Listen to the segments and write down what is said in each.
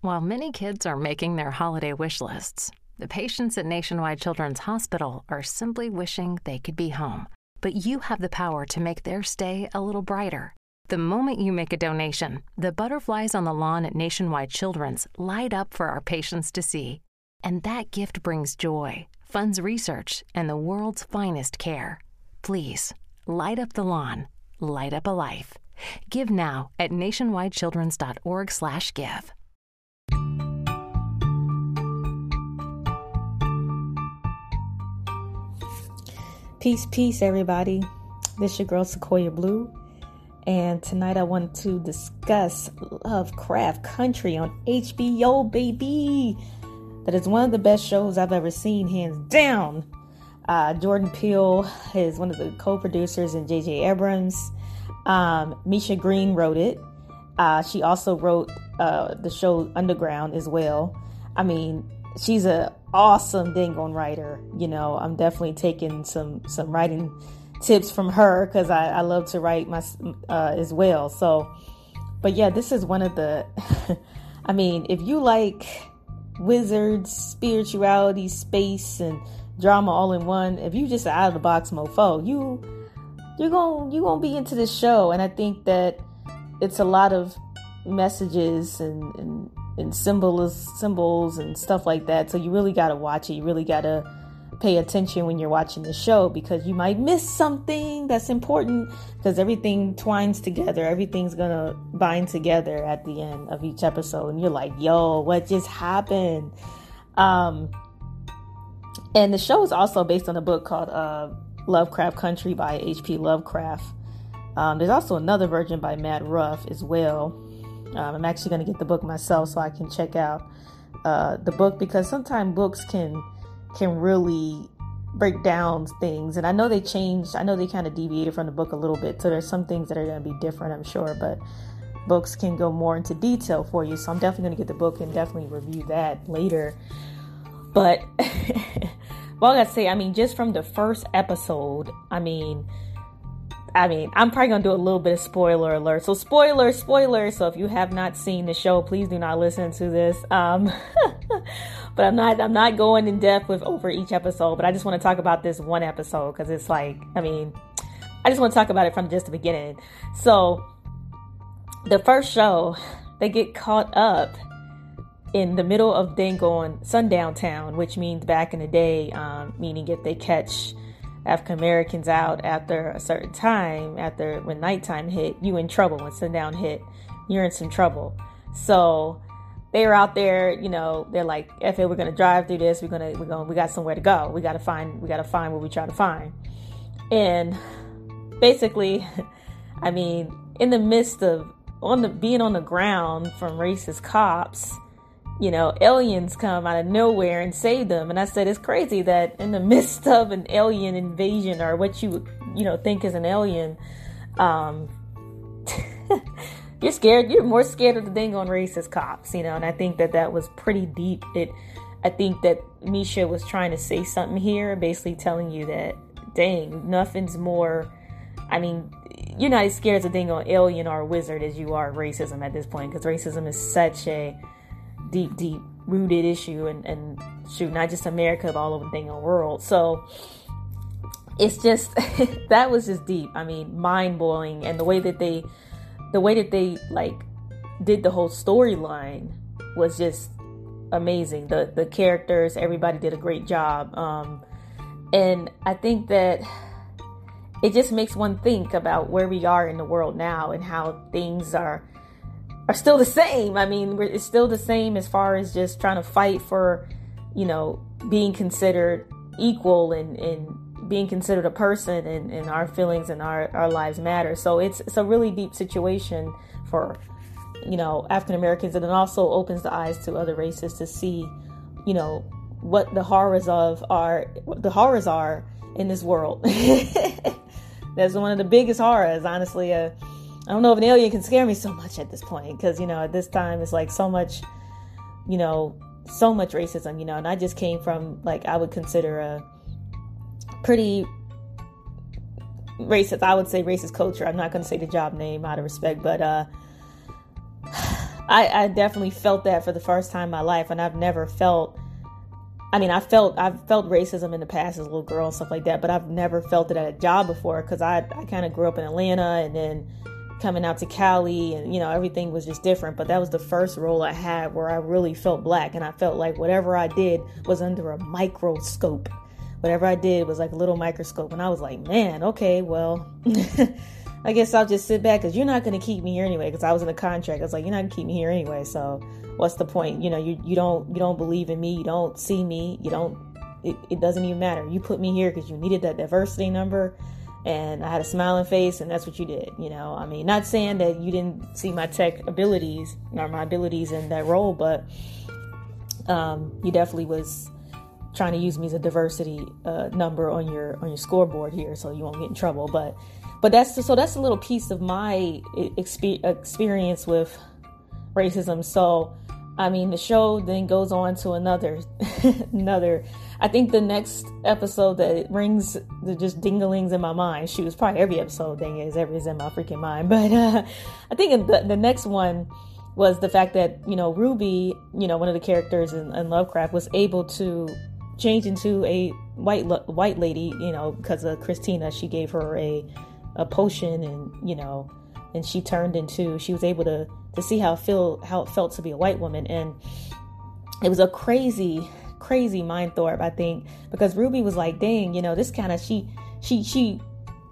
While many kids are making their holiday wish lists, the patients at Nationwide Children's Hospital are simply wishing they could be home. But you have the power to make their stay a little brighter. The moment you make a donation, the butterflies on the lawn at Nationwide Children's light up for our patients to see. And that gift brings joy, funds research, and the world's finest care. Please, light up the lawn, light up a life. Give now at nationwidechildrens.org/give. Peace, peace, everybody. This is your girl Sequoia Blue, and tonight I want to discuss Lovecraft Country on HBO, baby. That is one of the best shows I've ever seen, hands down. Uh, Jordan Peele is one of the co-producers, and J.J. Abrams. Um, Misha Green wrote it. Uh, she also wrote uh, the show Underground as well. I mean, she's a awesome dingon writer. You know, I'm definitely taking some some writing tips from her because I, I love to write my uh, as well. So, but yeah, this is one of the. I mean, if you like wizards, spirituality, space, and drama all in one, if you just out of the box mofo, you you're gonna you're gonna be into this show, and I think that it's a lot of messages and, and and symbols symbols and stuff like that. So you really got to watch it. You really got to pay attention when you're watching the show because you might miss something that's important because everything twines together. Everything's to bind together at the end of each episode and you're like, "Yo, what just happened?" Um and the show is also based on a book called uh, Lovecraft Country by H.P. Lovecraft. Um, there's also another version by Matt Ruff as well. Um, I'm actually going to get the book myself so I can check out uh, the book because sometimes books can can really break down things. And I know they changed. I know they kind of deviated from the book a little bit, so there's some things that are going to be different, I'm sure. But books can go more into detail for you, so I'm definitely going to get the book and definitely review that later. But well, I gotta say, I mean, just from the first episode, I mean I mean, I'm probably gonna do a little bit of spoiler alert. So spoiler, spoiler. So if you have not seen the show, please do not listen to this. Um, but I'm not, I'm not going in depth with over each episode. But I just want to talk about this one episode because it's like, I mean, I just want to talk about it from just the beginning. So the first show, they get caught up in the middle of Dingon sundown town, which means back in the day, um, meaning if they catch African Americans out after a certain time, after when nighttime hit, you in trouble. When sundown hit, you're in some trouble. So they were out there, you know, they're like, "If we're gonna drive through this, we're gonna, we're gonna, we got somewhere to go. We gotta find, we gotta find what we try to find." And basically, I mean, in the midst of on the being on the ground from racist cops you know, aliens come out of nowhere and save them. And I said, it's crazy that in the midst of an alien invasion or what you, you know, think is an alien, um, you're scared. You're more scared of the dang on racist cops, you know, and I think that that was pretty deep. It, I think that Misha was trying to say something here, basically telling you that, dang, nothing's more, I mean, you're not as scared as a dang on alien or a wizard as you are racism at this point, because racism is such a, deep, deep rooted issue and, and shoot, not just America, but all over the dang world. So it's just that was just deep. I mean, mind blowing, and the way that they, the way that they like did the whole storyline was just amazing. The the characters, everybody did a great job, um, and I think that it just makes one think about where we are in the world now and how things are are still the same. I mean, it's still the same as far as just trying to fight for, you know, being considered equal and, and being considered a person and, and our feelings and our, our lives matter. So it's, it's a really deep situation for, you know, African Americans and it also opens the eyes to other races to see, you know, what the horrors of are, the horrors are in this world. That's one of the biggest horrors, honestly. Uh, I don't know if an alien can scare me so much at this point because you know at this time it's like so much, you know, so much racism, you know, and I just came from like I would consider a pretty racist. I would say racist culture. I'm not going to say the job name out of respect, but uh, I, I definitely felt that for the first time in my life, and I've never felt. I mean, I felt I've felt racism in the past as a little girl and stuff like that, but I've never felt it at a job before because I I kind of grew up in Atlanta and then coming out to Cali and you know everything was just different. But that was the first role I had where I really felt black, and I felt like whatever I did was under a microscope. Whatever I did was like a little microscope, and I was like, man, okay, well. I guess I'll just sit back because you're not going to keep me here anyway. Because I was in a contract. I was like, you're not going to keep me here anyway. So what's the point? You know, you you don't you don't believe in me. You don't see me. You don't. It, it doesn't even matter. You put me here because you needed that diversity number, and I had a smiling face, and that's what you did. You know, I mean, not saying that you didn't see my tech abilities or my abilities in that role, but um, you definitely was trying to use me as a diversity uh, number on your on your scoreboard here, so you won't get in trouble. But but that's so that's a little piece of my experience with racism. So, I mean, the show then goes on to another, another. I think the next episode that rings the just dinglings in my mind. She was probably every episode dang is ever is in my freaking mind. But uh, I think the, the next one was the fact that you know Ruby, you know, one of the characters in, in Lovecraft, was able to change into a white white lady. You know, because of Christina, she gave her a a potion and you know and she turned into she was able to to see how feel how it felt to be a white woman and it was a crazy crazy mind thorpe i think because ruby was like dang you know this kind of she she she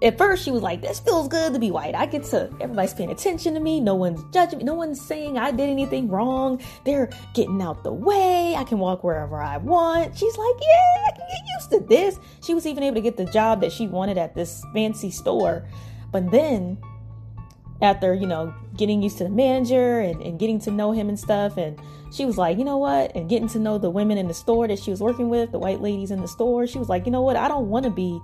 at first she was like this feels good to be white. I get to everybody's paying attention to me. No one's judging me. No one's saying i did anything wrong. They're getting out the way. I can walk wherever i want. She's like yeah i can get used to this. She was even able to get the job that she wanted at this fancy store. But then after you know getting used to the manager and, and getting to know him and stuff and she was like you know what and getting to know the women in the store that she was working with the white ladies in the store she was like you know what i don't want to be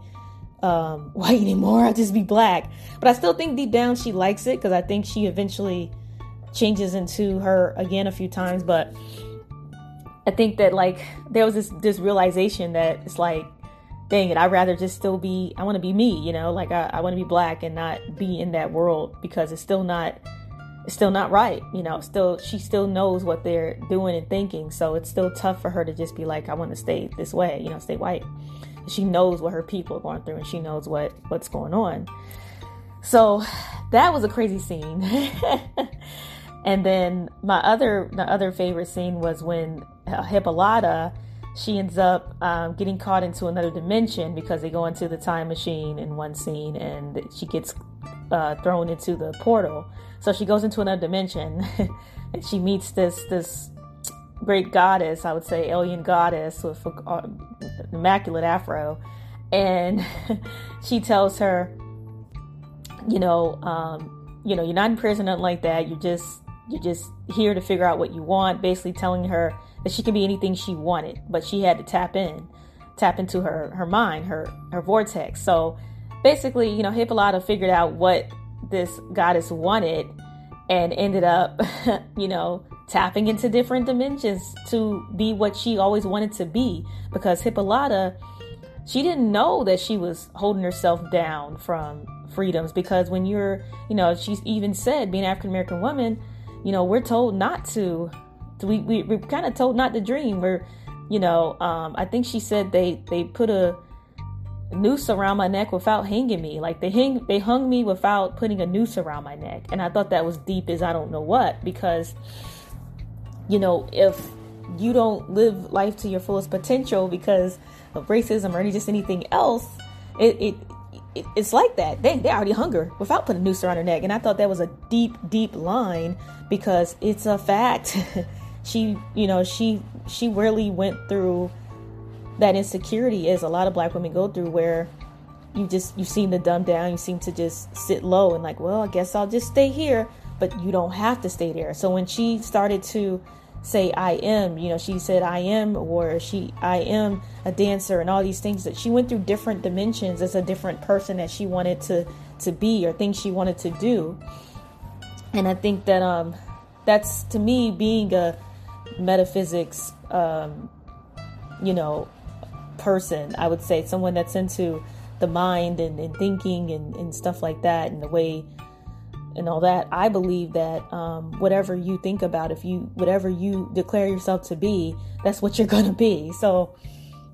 um, white anymore. I'll just be black. But I still think deep down she likes it because I think she eventually changes into her again a few times. But I think that like there was this this realization that it's like, dang it, I'd rather just still be. I want to be me, you know, like I, I want to be black and not be in that world because it's still not. It's still not right, you know. Still, she still knows what they're doing and thinking, so it's still tough for her to just be like, "I want to stay this way," you know, stay white. She knows what her people are going through and she knows what what's going on. So that was a crazy scene. And then my other the other favorite scene was when hippolyta she ends up um, getting caught into another dimension because they go into the time machine in one scene and she gets uh, thrown into the portal so she goes into another dimension and she meets this this great goddess, I would say, alien goddess with uh, immaculate afro, and she tells her, you know, um, you know, you're not in prison, nothing like that. You're just you're just here to figure out what you want. Basically, telling her that she can be anything she wanted, but she had to tap in, tap into her her mind, her her vortex. So basically, you know, Hippolyta figured out what this goddess wanted and ended up, you know, tapping into different dimensions to be what she always wanted to be. Because Hippolyta she didn't know that she was holding herself down from freedoms. Because when you're you know she's even said being African American woman you know we're told not to. We, we we're kind of told not to dream. We're you know um, I think she said they they put a noose around my neck without hanging me like they hang they hung me without putting a noose around my neck and I thought that was deep as I don't know what because you know, if you don't live life to your fullest potential because of racism or any just anything else, it, it, it it's like that. They they already hunger without putting a noose around her neck, and I thought that was a deep deep line because it's a fact. she you know she she really went through that insecurity is a lot of black women go through where you just you seem to dumb down you seem to just sit low and like well i guess i'll just stay here but you don't have to stay there. So when she started to say I am, you know, she said I am or she I am a dancer and all these things that she went through different dimensions as a different person that she wanted to to be or things she wanted to do. And I think that um that's to me being a metaphysics um you know person, I would say someone that's into the mind and, and thinking and, and stuff like that and the way and all that. I believe that um, whatever you think about, if you whatever you declare yourself to be, that's what you're gonna be. So,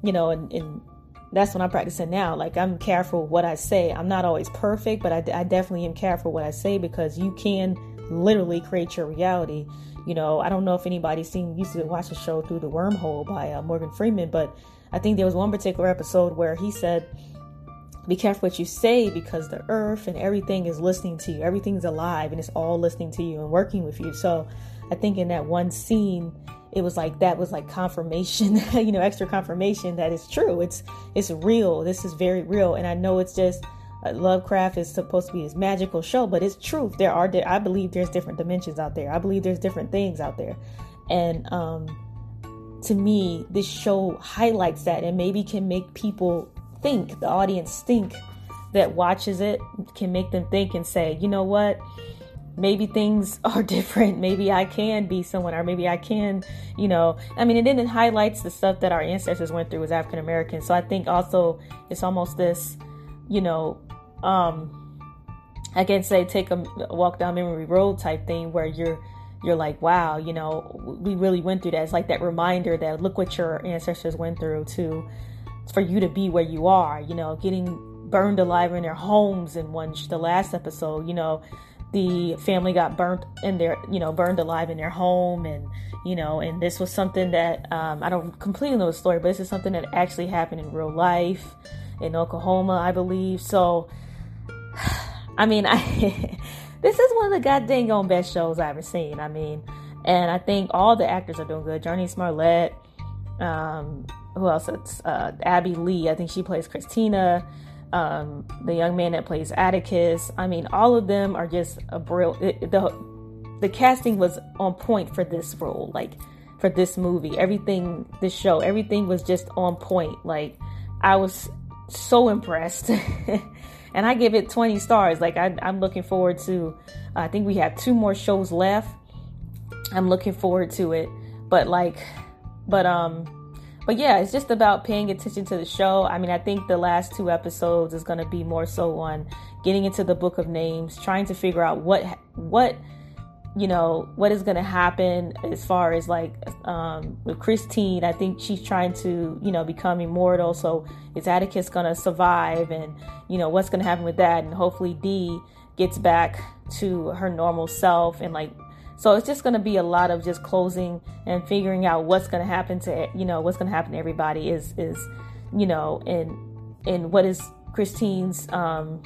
you know, and, and that's what I'm practicing now. Like I'm careful what I say. I'm not always perfect, but I, I definitely am careful what I say because you can literally create your reality. You know, I don't know if anybody's seen used to watch the show Through the Wormhole by uh, Morgan Freeman, but I think there was one particular episode where he said be careful what you say because the earth and everything is listening to you. Everything's alive and it's all listening to you and working with you. So I think in that one scene, it was like that was like confirmation, you know, extra confirmation that it's true. It's it's real. This is very real. And I know it's just uh, Lovecraft is supposed to be this magical show, but it's truth. There are I believe there's different dimensions out there. I believe there's different things out there. And um to me, this show highlights that and maybe can make people think, the audience think that watches it can make them think and say, you know what? Maybe things are different. Maybe I can be someone, or maybe I can, you know. I mean, and then it highlights the stuff that our ancestors went through as African Americans. So I think also it's almost this, you know, um, I can say take a walk down memory road type thing where you're you're like, wow, you know, we really went through that. It's like that reminder that look what your ancestors went through to for you to be where you are, you know, getting burned alive in their homes in one the last episode, you know, the family got burnt in their, you know, burned alive in their home and you know, and this was something that um, I don't completely know the story, but this is something that actually happened in real life in Oklahoma, I believe. So, I mean, I this is one of the goddamn on best shows I've ever seen. I mean, and I think all the actors are doing good. Jurnee Smollett, um, who else? It's uh, Abbey Lee. I think she plays Christina. Um, the young man that plays Atticus. I mean, all of them are just a brilliant. The the casting was on point for this role, like for this movie. Everything, this show, everything was just on point. Like I was so impressed, and I give it 20 stars. Like I, I'm looking forward to. I think we have two more shows left. I'm looking forward to it, but like, but um but yeah, it's just about paying attention to the show. I mean, I think the last two episodes is going to be more so on getting into the book of names, trying to figure out what what you know what is going to happen as far as like um, with Christine. I think she's trying to you know become immortal. So is Atticus going to survive, and you know what's going to happen with that, and hopefully Dee gets back to her normal self and like so it's just going to be a lot of just closing and figuring out what's going to happen to you know what's going to happen to everybody is is you know and and what is Christine's um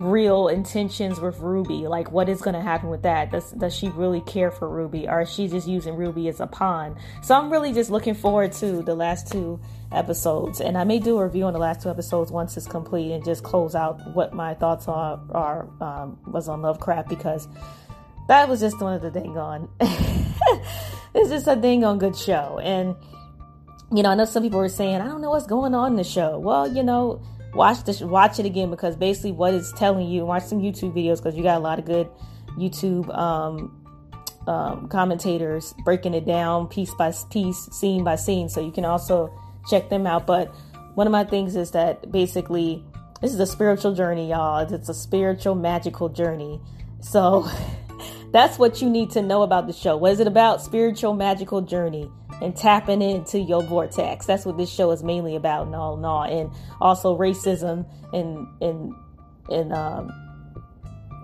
real intentions with Ruby. Like, what is going to happen with that? Does does she really care for Ruby, or is she just using Ruby as a pawn? So I'm really just looking forward to the last two episodes, and I may do a review on the last two episodes once it's complete, and just close out what my thoughts are are um, was on Lovecraft because that was just one of the dang on. it's just a dang on good show. And, you know, I know some people were saying, I don't know what's going on in the show. Well, you know, watch this, watch it again because basically what it's telling you, watch some YouTube videos because you got a lot of good YouTube um, um, commentators breaking it down piece by piece, scene by scene. So you can also check them out. But one of my things is that basically this is a spiritual journey, y'all. It's a spiritual, magical journey. So That's what you need to know about the show. What is it about? Spiritual magical journey and tapping into your vortex. That's what this show is mainly about and all in all. And also racism and and and um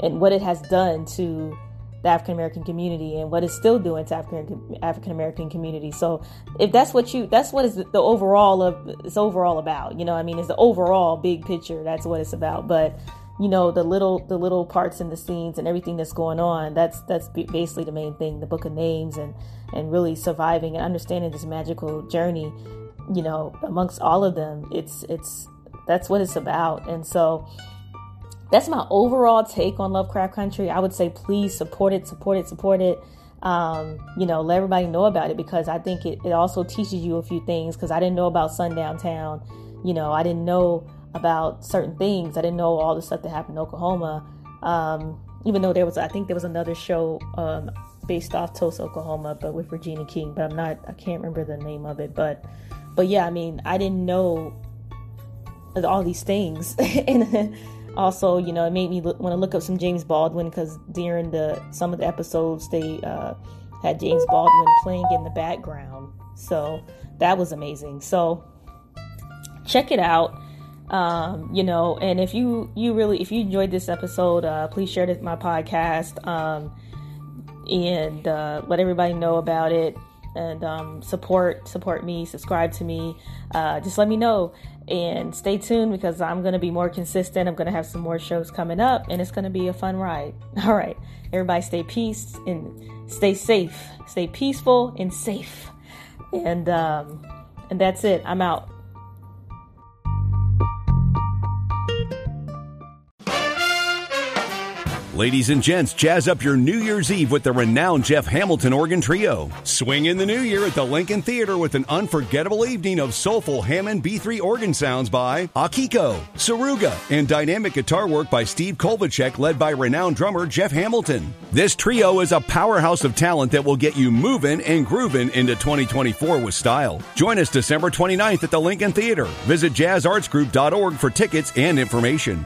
and what it has done to the African American community and what it's still doing to African African American community. So if that's what you that's what is the overall of it's overall about. You know, I mean, it's the overall big picture. That's what it's about. But you know the little the little parts in the scenes and everything that's going on that's that's basically the main thing the book of names and and really surviving and understanding this magical journey you know amongst all of them. It's it's that's what it's about. And so that's my overall take on lovecraft country. I would say please support it support it support it. Um, you know let everybody know about it because i think it, it also teaches you a few things because i didn't know about sundown town. You know i didn't know about certain things. I didn't know all the stuff that happened in Oklahoma. Um, even though there was, I think there was another show um, based off Tulsa, Oklahoma, but with Regina King. But I'm not, I can't remember the name of it. But, but yeah, I mean, I didn't know all these things, and also, you know, it made me look, want to look up some James Baldwin because during the some of the episodes they uh, had James Baldwin playing in the background, so that was amazing. So check it out. Um, you know, and if you you really if you enjoyed this episode, uh, please share this, my podcast um, and uh, let everybody know about it and um, support support me, subscribe to me. Uh, just let me know and stay tuned because I'm to be more consistent. I'm to have some more shows coming up, and it's to be a fun ride. All right, everybody, stay peace and stay safe. Stay peaceful and safe. And um, and that's it. I'm out. Ladies and gents, jazz up your New Year's Eve with the renowned Jeff Hamilton Organ Trio. Swing in the new year at the Lincoln Theater with an unforgettable evening of soulful Hammond B3 organ sounds by Akiko, Tsuruga, and dynamic guitar work by Steve Kolbachek, led by renowned drummer Jeff Hamilton. This trio is a powerhouse of talent that will get you moving and grooving into 2024 with style. Join us December 29th at the Lincoln Theater. Visit jazzartsgroup.org for tickets and information.